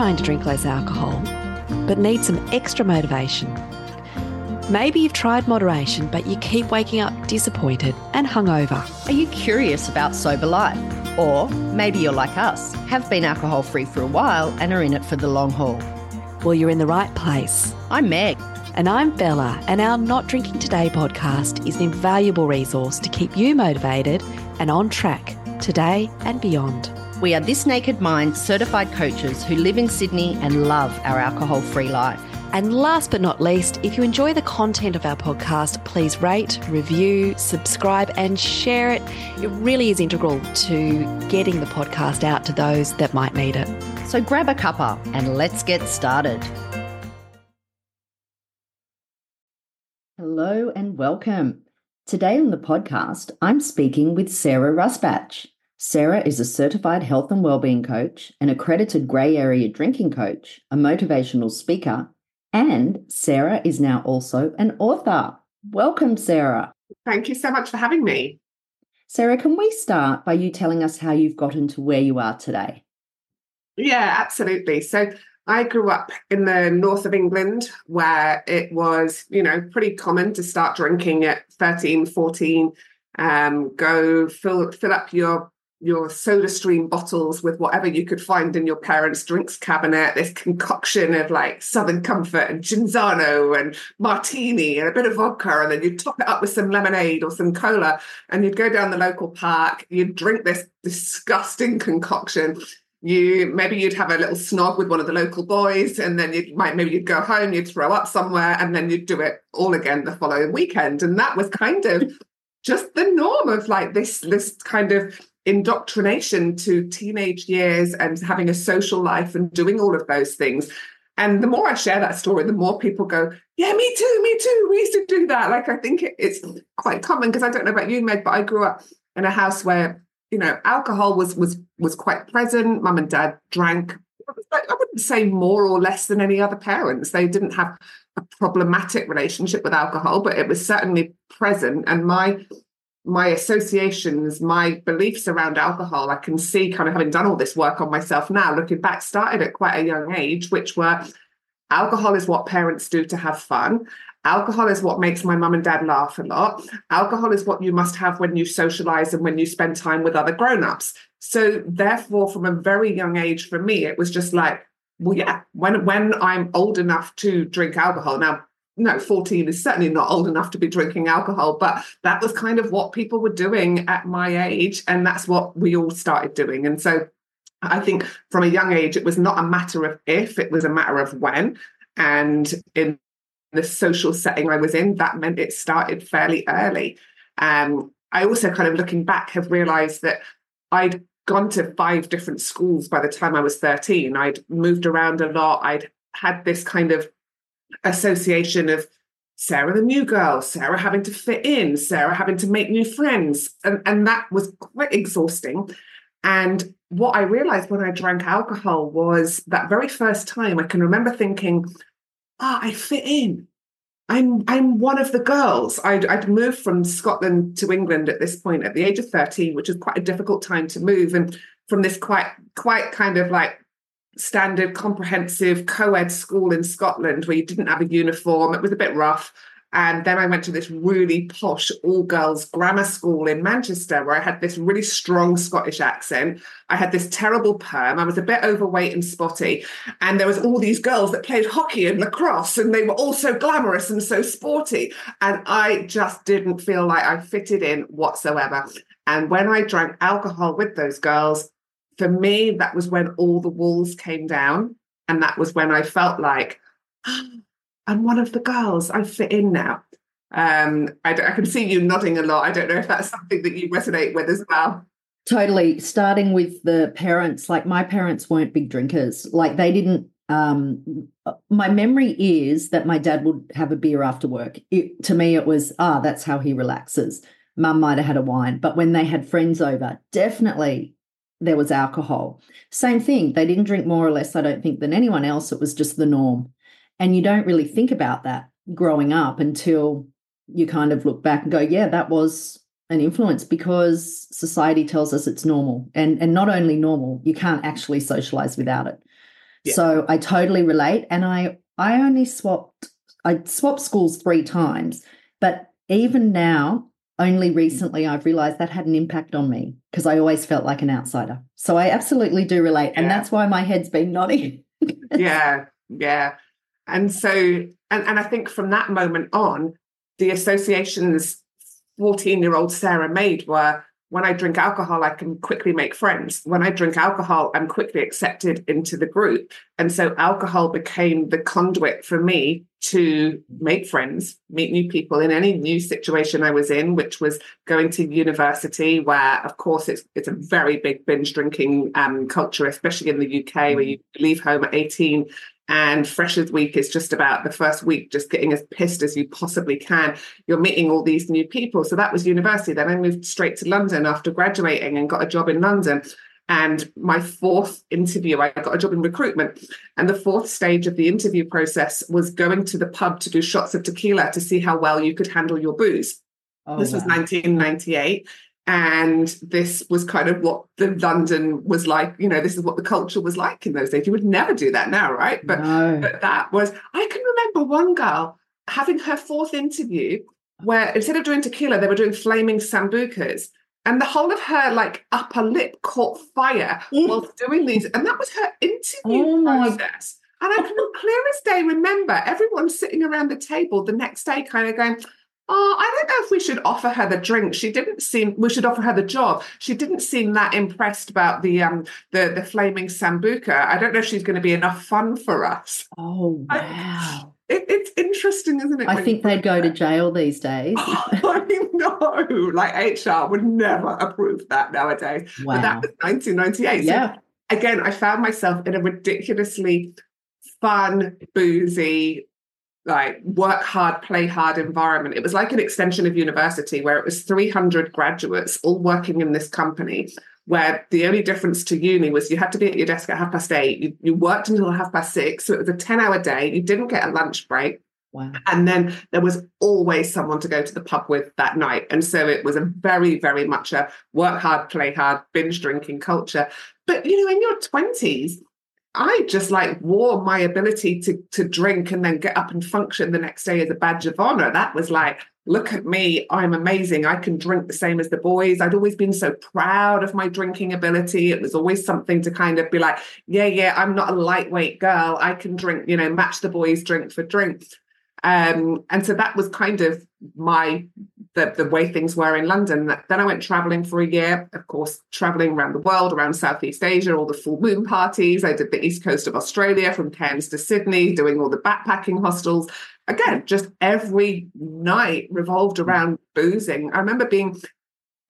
trying to drink less alcohol, but need some extra motivation. Maybe you've tried moderation, but you keep waking up disappointed and hungover. Are you curious about sober life? Or maybe you're like us, have been alcohol free for a while and are in it for the long haul. Well, you're in the right place. I'm Meg. And I'm Bella, and our Not Drinking Today podcast is an invaluable resource to keep you motivated and on track today and beyond. We are This Naked Mind certified coaches who live in Sydney and love our alcohol free life. And last but not least, if you enjoy the content of our podcast, please rate, review, subscribe, and share it. It really is integral to getting the podcast out to those that might need it. So grab a cuppa and let's get started. Hello and welcome. Today on the podcast, I'm speaking with Sarah Rusbatch. Sarah is a certified health and wellbeing coach, an accredited grey area drinking coach, a motivational speaker, and Sarah is now also an author. Welcome, Sarah. Thank you so much for having me. Sarah, can we start by you telling us how you've gotten to where you are today? Yeah, absolutely. So I grew up in the north of England where it was, you know, pretty common to start drinking at 13, 14, um, go fill fill up your your soda stream bottles with whatever you could find in your parents' drinks cabinet, this concoction of like Southern Comfort and Cinzano and martini and a bit of vodka, and then you'd top it up with some lemonade or some cola, and you'd go down the local park, you'd drink this disgusting concoction. You maybe you'd have a little snog with one of the local boys, and then you might maybe you'd go home, you'd throw up somewhere, and then you'd do it all again the following weekend. And that was kind of just the norm of like this this kind of indoctrination to teenage years and having a social life and doing all of those things. And the more I share that story, the more people go, Yeah, me too, me too. We used to do that. Like, I think it's quite common because I don't know about you, Meg, but I grew up in a house where, you know, alcohol was was was quite present. Mum and dad drank. I wouldn't say more or less than any other parents. They didn't have a problematic relationship with alcohol, but it was certainly present. And my my associations, my beliefs around alcohol, I can see kind of having done all this work on myself now, looking back, started at quite a young age, which were alcohol is what parents do to have fun. Alcohol is what makes my mum and dad laugh a lot. Alcohol is what you must have when you socialize and when you spend time with other grown-ups. So therefore, from a very young age, for me, it was just like, well, yeah, when when I'm old enough to drink alcohol. Now, no, 14 is certainly not old enough to be drinking alcohol, but that was kind of what people were doing at my age. And that's what we all started doing. And so I think from a young age, it was not a matter of if, it was a matter of when. And in the social setting I was in, that meant it started fairly early. Um, I also kind of looking back have realized that I'd gone to five different schools by the time I was 13. I'd moved around a lot. I'd had this kind of association of Sarah the new girl, Sarah having to fit in, Sarah having to make new friends. And, and that was quite exhausting. And what I realized when I drank alcohol was that very first time I can remember thinking, ah, oh, I fit in. I'm I'm one of the girls. I'd, I'd moved from Scotland to England at this point at the age of 13, which was quite a difficult time to move. And from this quite quite kind of like standard comprehensive co-ed school in Scotland where you didn't have a uniform. It was a bit rough. And then I went to this really posh all girls grammar school in Manchester where I had this really strong Scottish accent. I had this terrible perm. I was a bit overweight and spotty. And there was all these girls that played hockey and lacrosse and they were all so glamorous and so sporty. And I just didn't feel like I fitted in whatsoever. And when I drank alcohol with those girls, for me, that was when all the walls came down. And that was when I felt like, oh, I'm one of the girls. I fit in now. Um, I, I can see you nodding a lot. I don't know if that's something that you resonate with as well. Totally. Starting with the parents, like my parents weren't big drinkers. Like they didn't. Um, my memory is that my dad would have a beer after work. It, to me, it was ah, that's how he relaxes. Mum might have had a wine, but when they had friends over, definitely there was alcohol. Same thing. They didn't drink more or less, I don't think, than anyone else. It was just the norm. And you don't really think about that growing up until you kind of look back and go, yeah, that was an influence because society tells us it's normal. And, and not only normal, you can't actually socialize without it. Yeah. So I totally relate. And I I only swapped I swapped schools three times, but even now, only recently I've realized that had an impact on me because I always felt like an outsider. So I absolutely do relate. Yeah. And that's why my head's been nodding. yeah, yeah. And so and, and I think from that moment on, the associations 14 year old Sarah made were when I drink alcohol, I can quickly make friends. When I drink alcohol, I'm quickly accepted into the group. And so alcohol became the conduit for me to make friends, meet new people in any new situation I was in, which was going to university, where, of course, it's, it's a very big binge drinking um, culture, especially in the UK, where you leave home at 18 and Freshers Week is just about the first week, just getting as pissed as you possibly can. You're meeting all these new people. So that was university. Then I moved straight to London after graduating and got a job in London. And my fourth interview, I got a job in recruitment. And the fourth stage of the interview process was going to the pub to do shots of tequila to see how well you could handle your booze. Oh, this wow. was 1998 and this was kind of what the london was like you know this is what the culture was like in those days. You would never do that now right? But, no. but that was i can remember one girl having her fourth interview where instead of doing tequila they were doing flaming sambucas. And the whole of her like upper lip caught fire mm. while doing these. And that was her interview oh process. And I can clear as day remember everyone sitting around the table the next day kind of going, Oh, I don't know if we should offer her the drink. She didn't seem. We should offer her the job. She didn't seem that impressed about the um the the flaming sambuca. I don't know if she's going to be enough fun for us. Oh wow! I, it, it's interesting, isn't it? I think they'd go to jail these days. I know, like HR would never approve that nowadays. Wow. But that was 1998. Yeah. So again, I found myself in a ridiculously fun, boozy, like work hard, play hard environment. It was like an extension of university where it was 300 graduates all working in this company. Where the only difference to uni was you had to be at your desk at half past eight. You, you worked until half past six. So it was a 10 hour day. You didn't get a lunch break. Wow. And then there was always someone to go to the pub with that night. And so it was a very, very much a work hard, play hard, binge drinking culture. But, you know, in your 20s, I just like wore my ability to to drink and then get up and function the next day as a badge of honor. That was like, look at me, I'm amazing. I can drink the same as the boys. I'd always been so proud of my drinking ability. It was always something to kind of be like, yeah, yeah, I'm not a lightweight girl. I can drink, you know, match the boys drink for drink. Um, and so that was kind of my the, the way things were in London. Then I went traveling for a year, of course, traveling around the world, around Southeast Asia, all the full moon parties. I did the east coast of Australia from Cairns to Sydney, doing all the backpacking hostels. Again, just every night revolved around boozing. I remember being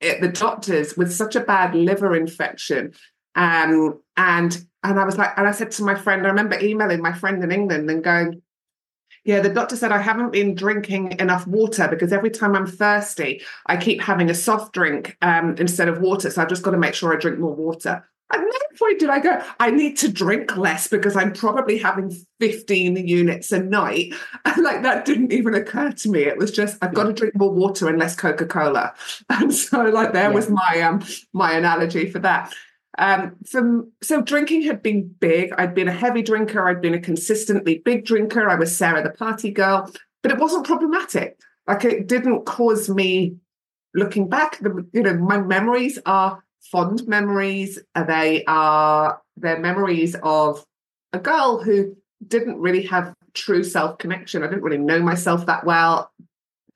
at the doctor's with such a bad liver infection. Um, and and I was like, and I said to my friend, I remember emailing my friend in England and going, yeah, the doctor said I haven't been drinking enough water because every time I'm thirsty, I keep having a soft drink um, instead of water. So I've just got to make sure I drink more water. At no point did I go, I need to drink less because I'm probably having 15 units a night. And like that didn't even occur to me. It was just I've got to drink more water and less Coca-Cola. And so like there yeah. was my um my analogy for that. Um, from so drinking had been big. I'd been a heavy drinker. I'd been a consistently big drinker. I was Sarah the party girl, but it wasn't problematic. Like it didn't cause me. Looking back, the, you know, my memories are fond memories. They are they're memories of a girl who didn't really have true self connection. I didn't really know myself that well.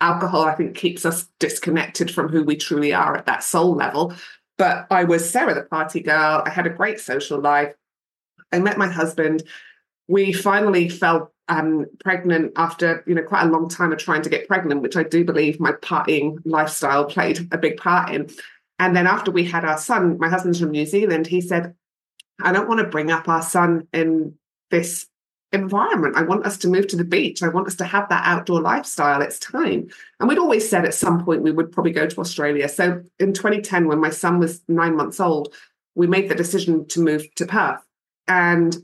Alcohol, I think, keeps us disconnected from who we truly are at that soul level. But I was Sarah, the party girl. I had a great social life. I met my husband. We finally fell um, pregnant after you know quite a long time of trying to get pregnant, which I do believe my partying lifestyle played a big part in. And then after we had our son, my husband's from New Zealand. He said, "I don't want to bring up our son in this environment. I want us to move to the beach. I want us to have that outdoor lifestyle. It's time. And we'd always said at some point we would probably go to Australia. So in 2010, when my son was nine months old, we made the decision to move to Perth. And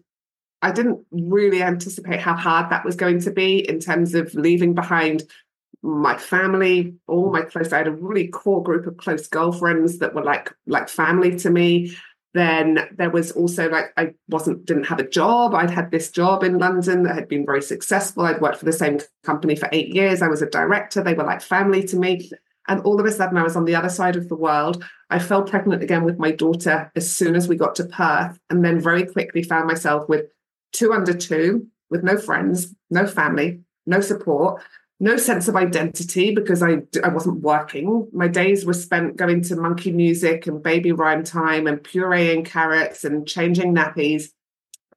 I didn't really anticipate how hard that was going to be in terms of leaving behind my family, all my close. I had a really core group of close girlfriends that were like like family to me. Then there was also like I wasn't didn't have a job. I'd had this job in London that had been very successful. I'd worked for the same company for eight years. I was a director. They were like family to me. And all of a sudden, I was on the other side of the world. I fell pregnant again with my daughter as soon as we got to Perth, and then very quickly found myself with two under two, with no friends, no family, no support, no sense of identity because I, I wasn't working. My days were spent going to monkey music and baby rhyme time and pureeing carrots and changing nappies.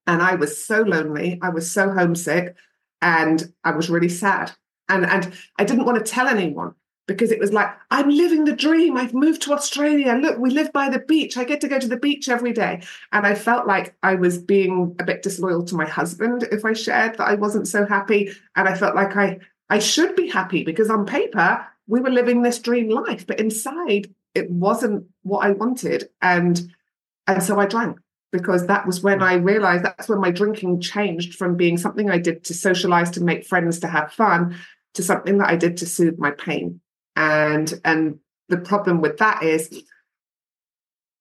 And I was so lonely. I was so homesick and I was really sad. And, and I didn't want to tell anyone because it was like, I'm living the dream. I've moved to Australia. Look, we live by the beach. I get to go to the beach every day. And I felt like I was being a bit disloyal to my husband if I shared that I wasn't so happy. And I felt like I I should be happy because on paper, we were living this dream life, but inside it wasn't what I wanted. And and so I drank because that was when hmm. I realized that's when my drinking changed from being something I did to socialize, to make friends, to have fun, to something that I did to soothe my pain. And and the problem with that is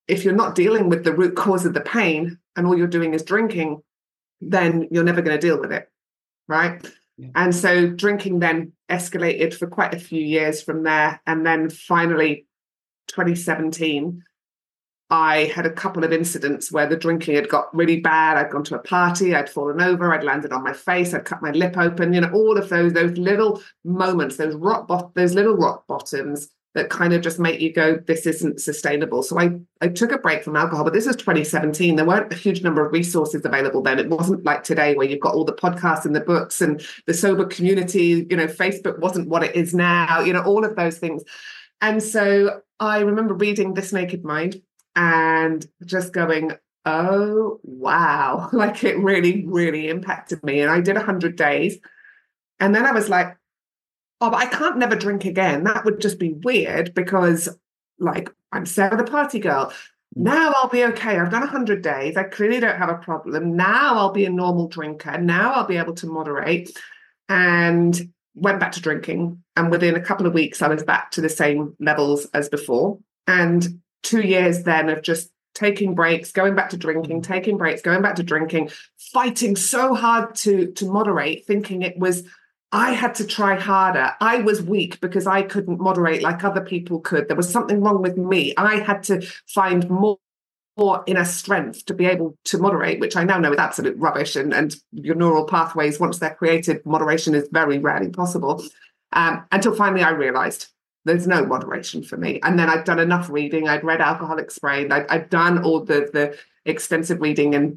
if you're not dealing with the root cause of the pain and all you're doing is drinking, then you're never going to deal with it. Right. And so drinking then escalated for quite a few years from there. And then finally, 2017, I had a couple of incidents where the drinking had got really bad. I'd gone to a party, I'd fallen over, I'd landed on my face, I'd cut my lip open, you know, all of those, those little moments, those rock bot- those little rock bottoms that kind of just make you go, this isn't sustainable. So I, I took a break from alcohol, but this was 2017. There weren't a huge number of resources available then. It wasn't like today where you've got all the podcasts and the books and the sober community. You know, Facebook wasn't what it is now, you know, all of those things. And so I remember reading This Naked Mind and just going, oh, wow. Like it really, really impacted me. And I did 100 days. And then I was like, oh, but I can't never drink again. That would just be weird because, like, I'm Sarah the party girl. Mm. Now I'll be okay. I've done 100 days. I clearly don't have a problem. Now I'll be a normal drinker. Now I'll be able to moderate. And went back to drinking. And within a couple of weeks, I was back to the same levels as before. And two years then of just taking breaks, going back to drinking, mm. taking breaks, going back to drinking, fighting so hard to to moderate, thinking it was I had to try harder. I was weak because I couldn't moderate like other people could. There was something wrong with me. I had to find more, more inner strength to be able to moderate, which I now know is absolute rubbish. And, and your neural pathways, once they're created, moderation is very rarely possible. Um, until finally I realized there's no moderation for me. And then I'd done enough reading. I'd read Alcohol Explained. I'd, I'd done all the, the extensive reading. And,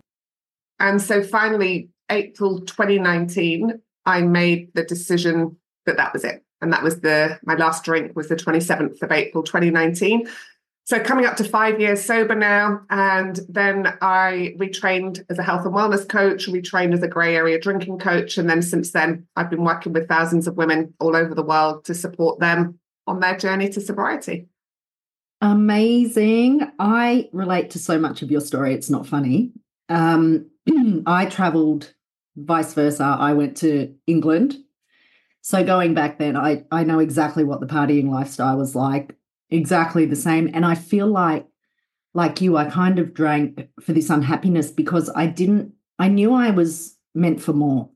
and so finally, April 2019, I made the decision that that was it. And that was the, my last drink was the 27th of April, 2019. So coming up to five years sober now. And then I retrained as a health and wellness coach, retrained as a grey area drinking coach. And then since then, I've been working with thousands of women all over the world to support them on their journey to sobriety. Amazing. I relate to so much of your story. It's not funny. Um, I traveled vice versa. I went to England. So going back then, I, I know exactly what the partying lifestyle was like, exactly the same. And I feel like, like you, I kind of drank for this unhappiness because I didn't, I knew I was meant for more,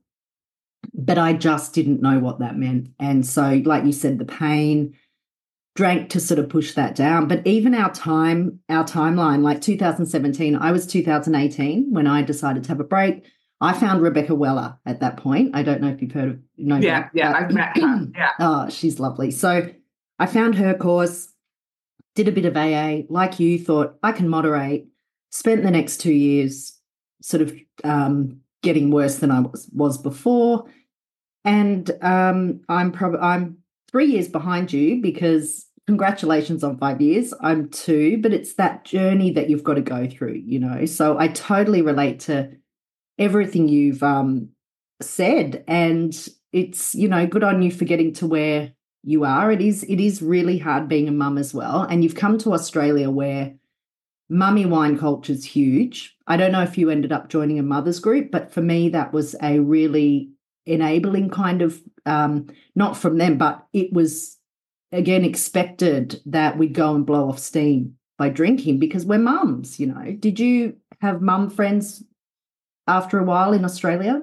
but I just didn't know what that meant. And so, like you said, the pain, drank to sort of push that down but even our time our timeline like 2017 i was 2018 when i decided to have a break I found Rebecca Weller at that point. I don't know if you've heard of no. Yeah, her, yeah, I've met her. Yeah. oh, she's lovely. So I found her course, did a bit of AA, like you, thought I can moderate, spent the next two years sort of um, getting worse than I was, was before. And um, I'm probably I'm three years behind you because congratulations on five years. I'm two, but it's that journey that you've got to go through, you know. So I totally relate to everything you've um, said, and it's you know good on you for getting to where you are. It is it is really hard being a mum as well, and you've come to Australia where mummy wine culture is huge. I don't know if you ended up joining a mothers group, but for me that was a really enabling kind of um, not from them, but it was again expected that we'd go and blow off steam by drinking because we're mums, you know. Did you have mum friends after a while in Australia?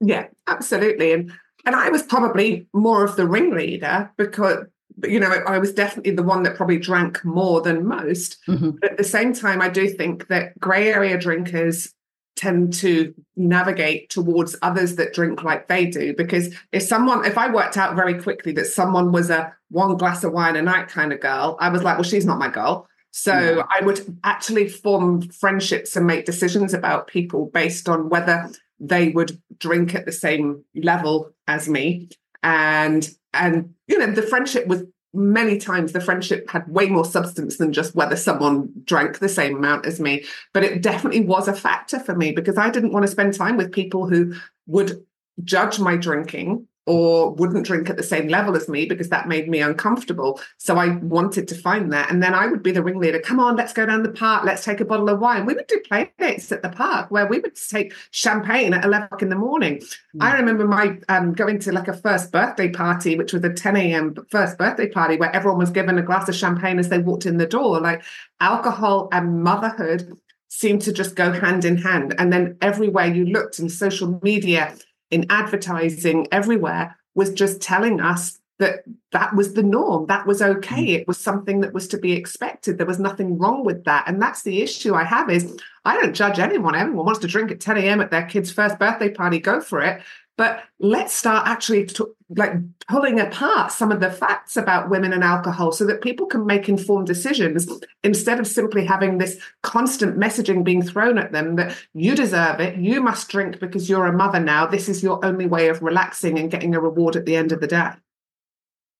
Yeah, absolutely. And and I was probably more of the ringleader because you know I was definitely the one that probably drank more than most. Mm-hmm. But at the same time, I do think that grey area drinkers tend to navigate towards others that drink like they do because if someone if i worked out very quickly that someone was a one glass of wine a night kind of girl i was like well she's not my girl so yeah. I would actually form friendships and make decisions about people based on whether they would drink at the same level as me. And and you know, the friendship was many times the friendship had way more substance than just whether someone drank the same amount as me. But it definitely was a factor for me because I didn't want to spend time with people who would judge my drinking or wouldn't drink at the same level as me because that made me uncomfortable. So I wanted to find that. And then I would be the ringleader. Come on, let's go down the park. Let's take a bottle of wine. We would do play dates at the park where we would take champagne at 11 o'clock in the morning. Mm. I remember my um, going to like a first birthday party, which was a 10 a.m. first birthday party where everyone was given a glass of champagne as they walked in the door. Like alcohol and motherhood seemed to just go hand in hand. And then everywhere you looked in social media, in advertising everywhere was just telling us that that was the norm that was okay. Mm. it was something that was to be expected. There was nothing wrong with that. And that's the issue i have is i don't judge anyone. Everyone wants to drink at 10 a.m at their kid's first birthday party. Go for it but let's start actually like pulling apart some of the facts about women and alcohol so that people can make informed decisions instead of simply having this constant messaging being thrown at them that you deserve it, you must drink because you're a mother now. This is your only way of relaxing and getting a reward at the end of the day.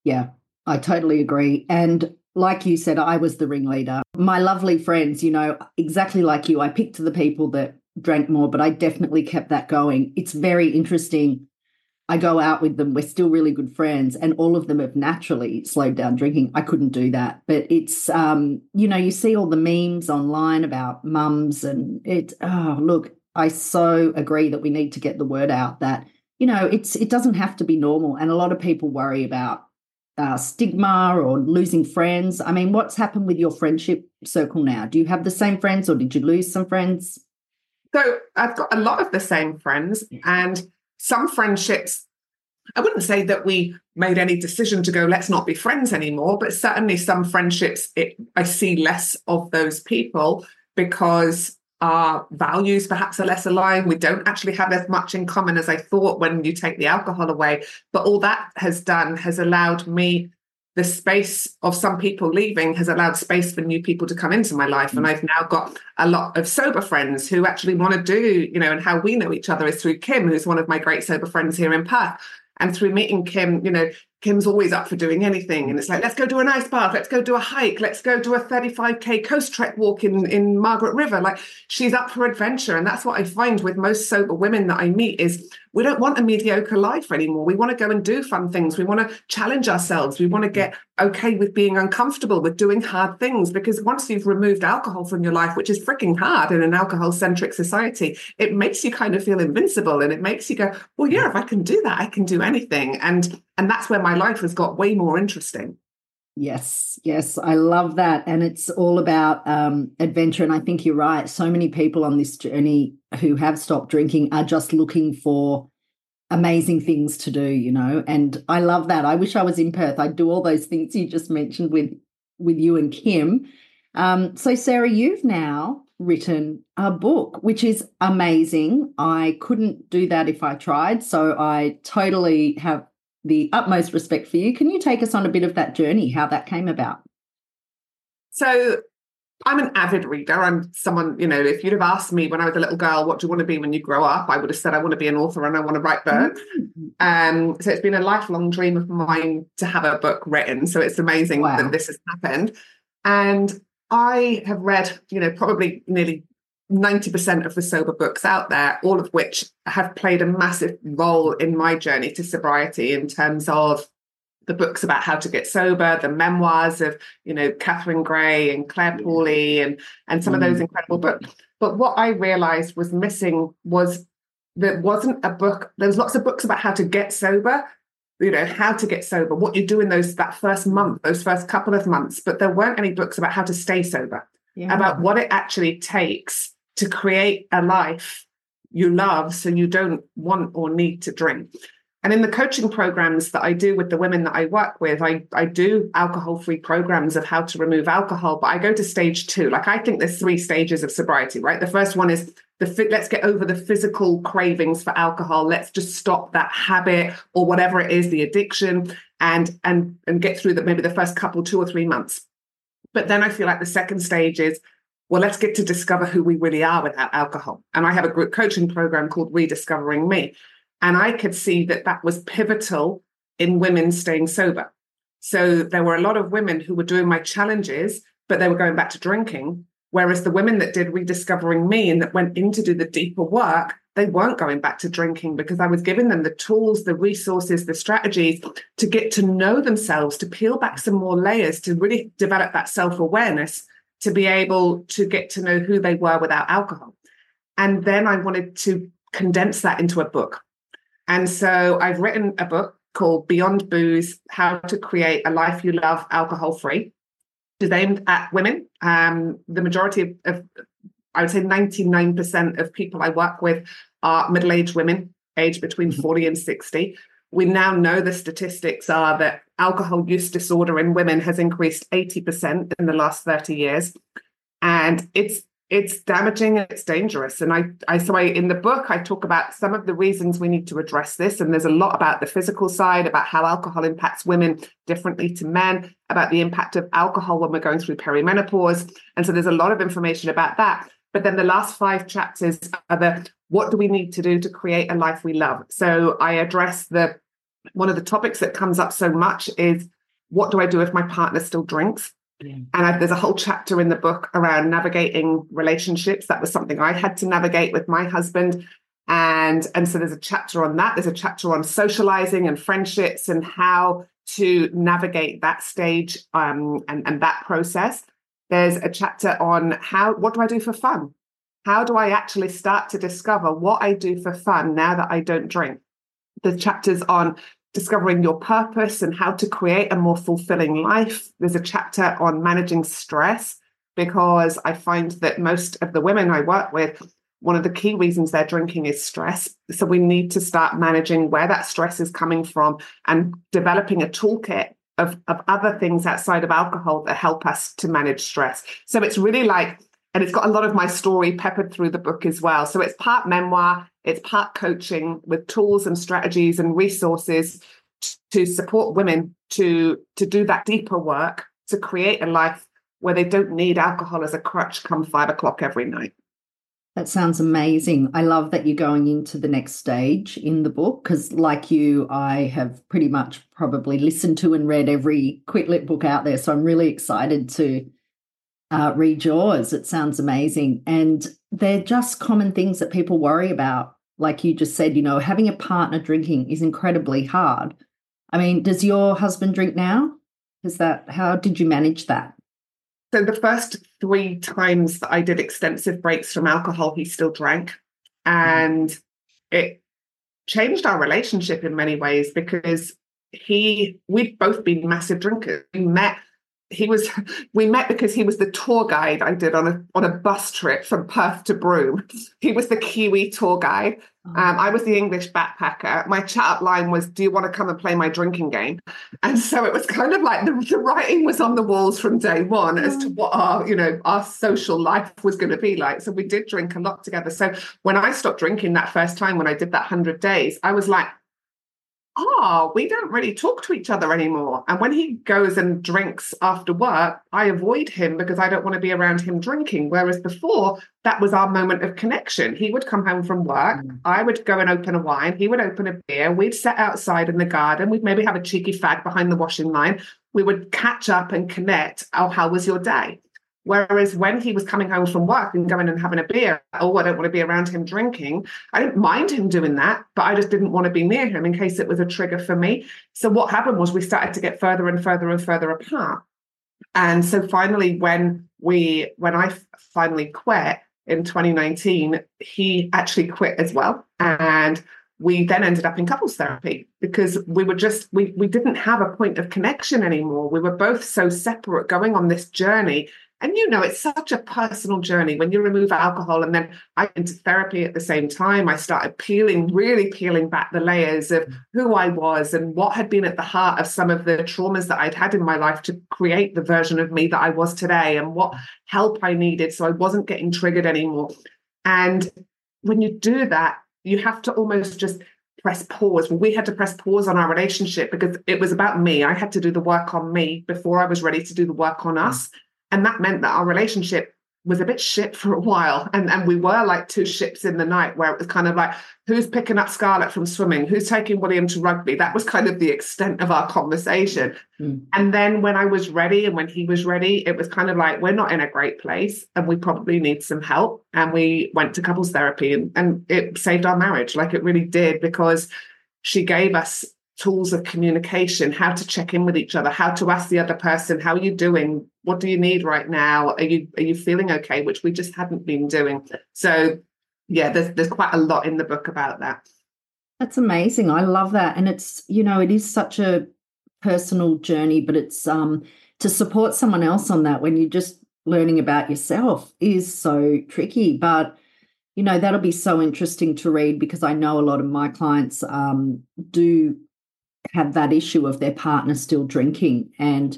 Yeah, I totally agree. And like you said, I was the ringleader. My lovely friends, you know, exactly like you, I picked the people that drank more, but I definitely kept that going. It's very interesting. I go out with them, we're still really good friends, and all of them have naturally slowed down drinking. I couldn't do that. But it's, um, you know, you see all the memes online about mums, and it, oh, look, I so agree that we need to get the word out that, you know, it's, it doesn't have to be normal. And a lot of people worry about uh, stigma or losing friends. I mean, what's happened with your friendship circle now? Do you have the same friends or did you lose some friends? So I've got a lot of the same friends mm. and some friendships. I wouldn't say that we made any decision to go, let's not be friends anymore, but certainly some friendships, it, I see less of those people because our values perhaps are less aligned. We don't actually have as much in common as I thought when you take the alcohol away. But all that has done has allowed me the space of some people leaving has allowed space for new people to come into my life. And mm. I've now got a lot of sober friends who actually want to do, you know, and how we know each other is through Kim, who's one of my great sober friends here in Perth. And through meeting Kim, you know, Kim's always up for doing anything. And mm. it's like, let's go do an ice bath, let's go do a hike, let's go do a 35K coast trek walk in, in Margaret River. Like she's up for adventure. And that's what I find with most sober women that I meet is we don't want a mediocre life anymore. We want to go and do fun things. We want to challenge ourselves. We want to get okay with being uncomfortable, with doing hard things. Because once you've removed alcohol from your life, which is freaking hard in an alcohol centric society, it makes you kind of feel invincible and it makes you go, well, yeah, if I can do that, I can do anything. And and that's where my life has got way more interesting. Yes, yes, I love that. And it's all about um, adventure. And I think you're right. So many people on this journey who have stopped drinking are just looking for amazing things to do, you know. And I love that. I wish I was in Perth. I'd do all those things you just mentioned with with you and Kim. Um, so Sarah, you've now written a book, which is amazing. I couldn't do that if I tried. So I totally have the utmost respect for you. Can you take us on a bit of that journey, how that came about? So, I'm an avid reader. I'm someone, you know, if you'd have asked me when I was a little girl, what do you want to be when you grow up? I would have said, I want to be an author and I want to write books. Mm-hmm. Um, so it's been a lifelong dream of mine to have a book written. So it's amazing wow. that this has happened. And I have read, you know, probably nearly 90% of the sober books out there, all of which have played a massive role in my journey to sobriety in terms of the books about how to get sober, the memoirs of, you know, Catherine Gray and Clare Pooley and, and some mm. of those mm. incredible books. But what I realized was missing was there wasn't a book, there was lots of books about how to get sober, you know, how to get sober, what you do in those that first month, those first couple of months, but there weren't any books about how to stay sober yeah. about what it actually takes to create a life you love so you don't want or need to drink. And in the coaching programs that I do with the women that I work with, I, I do alcohol free programs of how to remove alcohol, but I go to stage two. Like I think there's three stages of sobriety, right? The first one is the let's get over the physical cravings for alcohol. Let's just stop that habit or whatever it is, the addiction, and and and get through that maybe the first couple, two or three months. But then I feel like the second stage is well, let's get to discover who we really are without alcohol. And I have a group coaching program called Rediscovering Me. And I could see that that was pivotal in women staying sober. So there were a lot of women who were doing my challenges, but they were going back to drinking. Whereas the women that did rediscovering me and that went in to do the deeper work, they weren't going back to drinking because I was giving them the tools, the resources, the strategies to get to know themselves, to peel back some more layers, to really develop that self awareness, to be able to get to know who they were without alcohol. And then I wanted to condense that into a book. And so I've written a book called Beyond Booze How to Create a Life You Love Alcohol Free. It's aimed at women. Um, the majority of, of, I would say 99% of people I work with are middle aged women, aged between mm-hmm. 40 and 60. We now know the statistics are that alcohol use disorder in women has increased 80% in the last 30 years. And it's it's damaging it's dangerous. And I, I so I in the book I talk about some of the reasons we need to address this. And there's a lot about the physical side, about how alcohol impacts women differently to men, about the impact of alcohol when we're going through perimenopause. And so there's a lot of information about that. But then the last five chapters are the what do we need to do to create a life we love? So I address the one of the topics that comes up so much is what do I do if my partner still drinks? And I, there's a whole chapter in the book around navigating relationships. That was something I had to navigate with my husband. And, and so there's a chapter on that. There's a chapter on socializing and friendships and how to navigate that stage um, and, and that process. There's a chapter on how, what do I do for fun? How do I actually start to discover what I do for fun now that I don't drink? The chapters on discovering your purpose and how to create a more fulfilling life. There's a chapter on managing stress because I find that most of the women I work with, one of the key reasons they're drinking is stress. So we need to start managing where that stress is coming from and developing a toolkit of, of other things outside of alcohol that help us to manage stress. So it's really like, and it's got a lot of my story peppered through the book as well. So it's part memoir, it's part coaching with tools and strategies and resources to support women to to do that deeper work to create a life where they don't need alcohol as a crutch come five o'clock every night. That sounds amazing. I love that you're going into the next stage in the book because, like you, I have pretty much probably listened to and read every Quit Lit book out there. So I'm really excited to uh, read yours. It sounds amazing. And they're just common things that people worry about. Like you just said, you know, having a partner drinking is incredibly hard. I mean, does your husband drink now? Is that how did you manage that? So the first three times that I did extensive breaks from alcohol, he still drank. And it changed our relationship in many ways because he we'd both been massive drinkers. We met he was we met because he was the tour guide I did on a on a bus trip from Perth to Broome. He was the Kiwi tour guide. Oh. Um, I was the English backpacker. My chat up line was, "Do you want to come and play my drinking game?" And so it was kind of like the, the writing was on the walls from day one as to oh. what our you know our social life was going to be like. So we did drink a lot together. So when I stopped drinking that first time when I did that hundred days, I was like, oh, we don't really talk to each other anymore. And when he goes and drinks after work, I avoid him because I don't want to be around him drinking. Whereas before, that was our moment of connection. He would come home from work, mm. I would go and open a wine, he would open a beer, we'd sit outside in the garden, we'd maybe have a cheeky fag behind the washing line. We would catch up and connect. Oh, how was your day? Whereas when he was coming home from work and going and having a beer, oh, I don't want to be around him drinking. I didn't mind him doing that, but I just didn't want to be near him in case it was a trigger for me. So what happened was we started to get further and further and further apart. And so finally, when we when I finally quit in 2019, he actually quit as well. And we then ended up in couples therapy because we were just we we didn't have a point of connection anymore we were both so separate going on this journey And you know, it's such a personal journey when you remove alcohol. And then I went into therapy at the same time. I started peeling, really peeling back the layers of mm. who I was and what had been at the heart of some of the traumas that I'd had in my life to create the version of me that I was today and what mm. help I needed so I wasn't getting triggered anymore. And when you do that, you have to almost just press pause. We had to press pause on our relationship because it was about me. I had to do the work on me before I was ready to do the work on mm. us. And that meant that our relationship was a bit shit for a while. And, and we were like two ships in the night where it was kind of like, who's picking up Scarlett from swimming? Who's taking William to rugby? That was kind of the extent of our conversation. Mm. And then when I was ready and when he was ready, it was kind of like, we're not in a great place and we probably need some help. And we went to couples therapy and, and it saved our marriage. Like it really did because she gave us tools of communication, how to check in with each other, how to ask the other person, how are you doing? What do you need right now? Are you are you feeling okay? Which we just hadn't been doing. So yeah, there's there's quite a lot in the book about that. That's amazing. I love that. And it's, you know, it is such a personal journey, but it's um to support someone else on that when you're just learning about yourself is so tricky. But you know that'll be so interesting to read because I know a lot of my clients um, do have that issue of their partner still drinking. And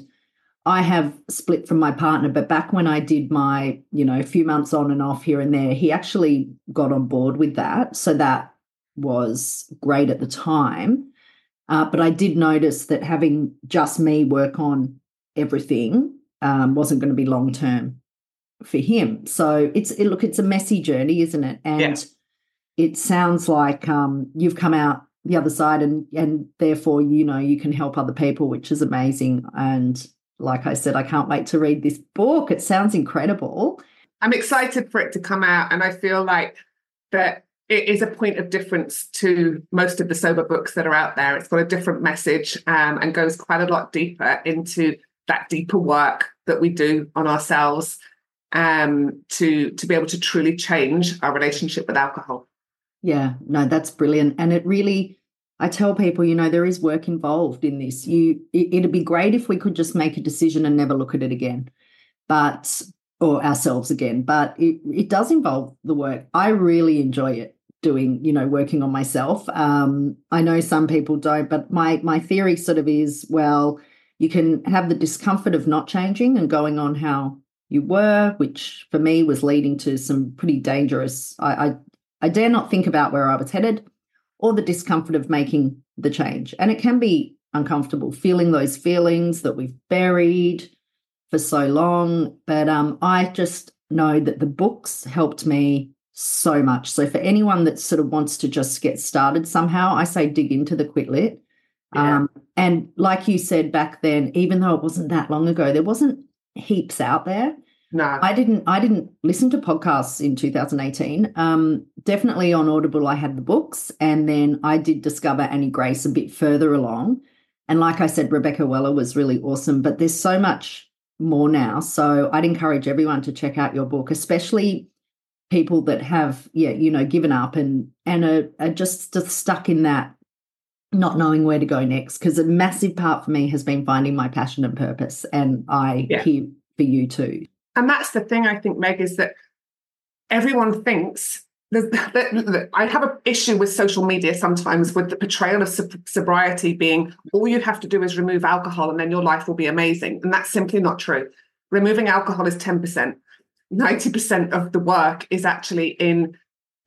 I have split from my partner, but back when I did my, you know, a few months on and off here and there, he actually got on board with that. So that was great at the time. Uh, but I did notice that having just me work on everything um, wasn't going to be long term for him. So it's it, look, it's a messy journey, isn't it? And yeah. it sounds like um, you've come out the other side and and therefore you know you can help other people which is amazing. And like i said i can't wait to read this book. It sounds incredible. I'm excited for it to come out and i feel like that it is a point of difference to most of the sober books that are out there. It's got a different message um, and goes quite a lot deeper into that deeper work that we do on ourselves um, to to be able to truly change our relationship with alcohol yeah, no, that's brilliant. And it really, I tell people, you know, there is work involved in this. You, it, it'd be great if we could just make a decision and never look at it again, but or ourselves again. But it, it does involve the work. I really enjoy it doing, you know, working on myself. Um, I know some people don't, but my my theory sort of is, well, you can have the discomfort of not changing and going on how you were, which for me was leading to some pretty dangerous. I, I I dare not think about where I was headed or the discomfort of making the change. And it can be uncomfortable feeling those feelings that we've buried for so long. But um, I just know that the books helped me so much. So for anyone that sort of wants to just get started somehow, I say dig into the Quit Lit. Yeah. Um, and like you said back then, even though it wasn't that long ago, there wasn't heaps out there. No, I didn't. I didn't listen to podcasts in 2018. Um, definitely on Audible, I had the books, and then I did discover Annie Grace a bit further along. And like I said, Rebecca Weller was really awesome. But there's so much more now, so I'd encourage everyone to check out your book, especially people that have, yeah, you know, given up and and are, are just, just stuck in that not knowing where to go next because a massive part for me has been finding my passion and purpose and i yeah. hear for you too and that's the thing I think, Meg, is that everyone thinks that, I have an issue with social media sometimes with the portrayal of sobriety being all you have to do is remove alcohol and then your life will be amazing. And that's simply not true. Removing alcohol is 10%. 90% of the work is actually in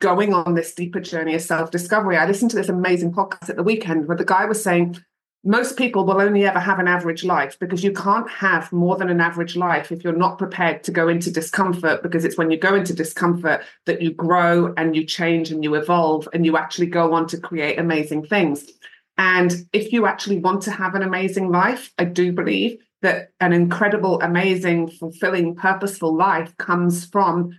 going on this deeper journey of self discovery. I listened to this amazing podcast at the weekend where the guy was saying, most people will only ever have an average life because you can't have more than an average life if you're not prepared to go into discomfort because it's when you go into discomfort that you grow and you change and you evolve and you actually go on to create amazing things. And if you actually want to have an amazing life i do believe that an incredible amazing fulfilling purposeful life comes from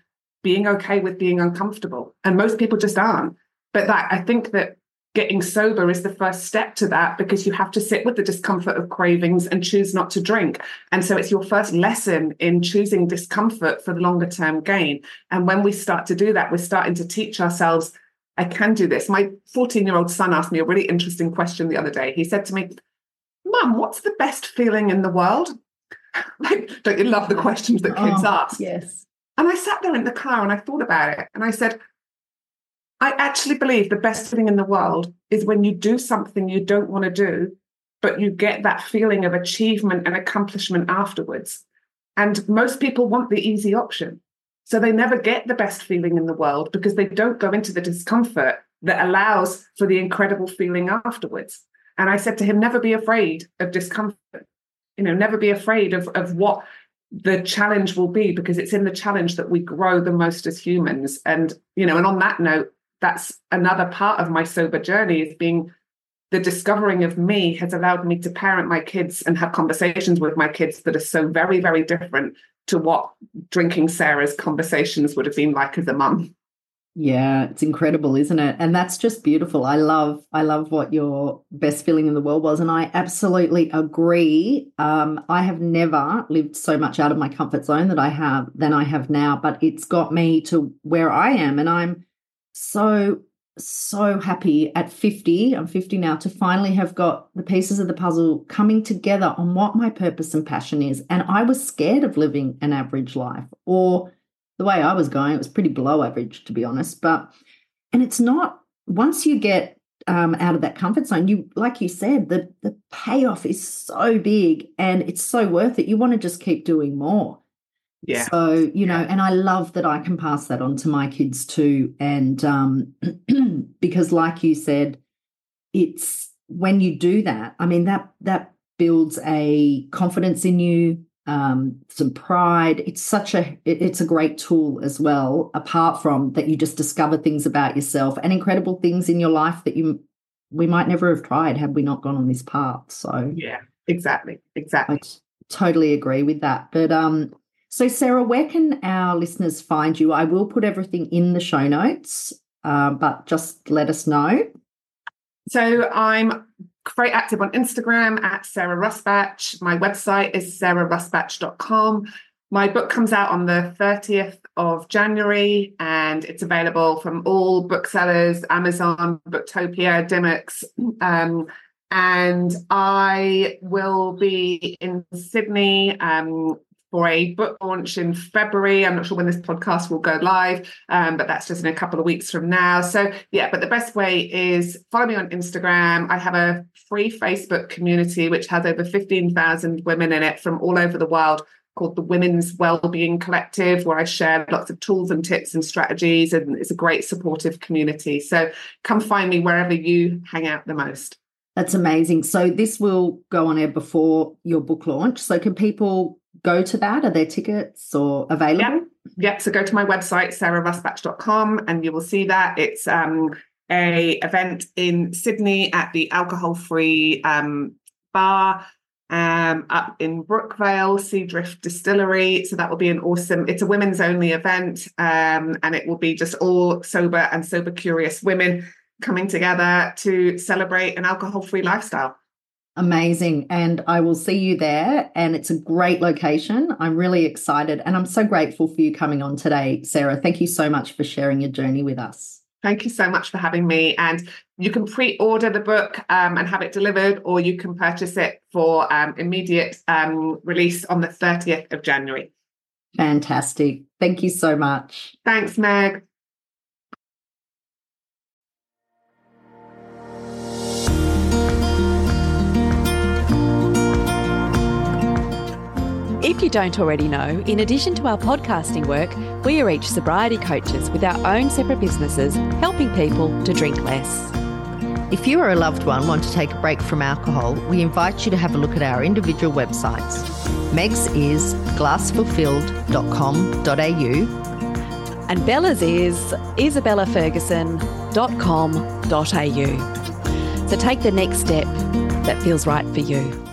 being okay with being uncomfortable. And most people just aren't. But that i think that getting sober is the first step to that because you have to sit with the discomfort of cravings and choose not to drink. And so it's your first lesson in choosing discomfort for the longer term gain. And when we start to do that, we're starting to teach ourselves, I can do this. My 14 year old son asked me a really interesting question the other day. He said to me, Mum, what's the best feeling in the world? like, don't you love the questions that kids Oh, ask? Yes. And I sat there in the car and I thought about it. And I said, I actually believe the best thing in the world is when you do something you don't want to do, but you get that feeling of achievement and accomplishment afterwards. And most people want the easy option. So they never get the best feeling in the world because they don't go into the discomfort that allows for the incredible feeling afterwards. And I said to him, never be afraid of discomfort. You know, never be afraid of, of what the challenge will be because it's in the challenge that we grow the most as humans. And, you know, and on that note, that's another part of my sober journey is being the discovering of me has allowed me to parent my kids and have conversations with my kids that are so very, very different to what drinking Sarah's conversations would have been like as a mum. Yeah, it's incredible, isn't it? And that's just beautiful. I love, I love what your best feeling in the world was, and I absolutely agree. Um, I have never lived so much out of my comfort zone that I have than I have now, but it's got me to where I am, and I'm so so happy at 50 i'm 50 now to finally have got the pieces of the puzzle coming together on what my purpose and passion is and i was scared of living an average life or the way I was going, it was pretty below average, to be honest. But, and it's not, once you get um, out of that comfort zone, you, like you said, the, the payoff is so big and it's so worth it. You want to just keep doing more. Yeah. So, you know, and I love that I can pass that on to my kids too. And um, because, like you said, it's when you do that, I mean, that, that builds a confidence in you um, some pride. It's such a it, it's a great tool as well. Apart from that, you just discover things about yourself and incredible things in your life that you we might never have tried had we not gone on this path. So yeah, exactly, exactly. I t- totally agree with that. But um, so Sarah, where can our listeners find you? I will put everything in the show notes, uh, but just let us know. So I'm very active on Instagram at Sarah Rusbatch. My website is sarahrusbatch.com. My book comes out on the 30th of January and it's available from all booksellers, Amazon, Booktopia, Dymocks. Um, and I will be in Sydney um, for a book launch in February. I'm not sure when this podcast will go live, um, but that's just in a couple of weeks from now. So, yeah, but the best way is follow me on Instagram. I have a free Facebook community which has over 15,000 women in it from all over the world called the Women's Wellbeing Collective, where I share lots of tools and tips and strategies. And it's a great supportive community. So, come find me wherever you hang out the most. That's amazing. So, this will go on air before your book launch. So, can people go to that? Are there tickets or available? Yeah. yeah. So go to my website, sarahrusbatch.com, and you will see that. It's um, a event in Sydney at the alcohol-free um, bar um, up in Brookvale, Seadrift Distillery. So that will be an awesome, it's a women's only event. Um, and it will be just all sober and sober curious women coming together to celebrate an alcohol-free lifestyle. Amazing. And I will see you there. And it's a great location. I'm really excited. And I'm so grateful for you coming on today, Sarah. Thank you so much for sharing your journey with us. Thank you so much for having me. And you can pre order the book um, and have it delivered, or you can purchase it for um, immediate um, release on the 30th of January. Fantastic. Thank you so much. Thanks, Meg. If you don't already know, in addition to our podcasting work, we are each sobriety coaches with our own separate businesses, helping people to drink less. If you or a loved one want to take a break from alcohol, we invite you to have a look at our individual websites. Meg's is glassfulfilled.com.au And Bella's is isabellaferguson.com.au. So take the next step that feels right for you.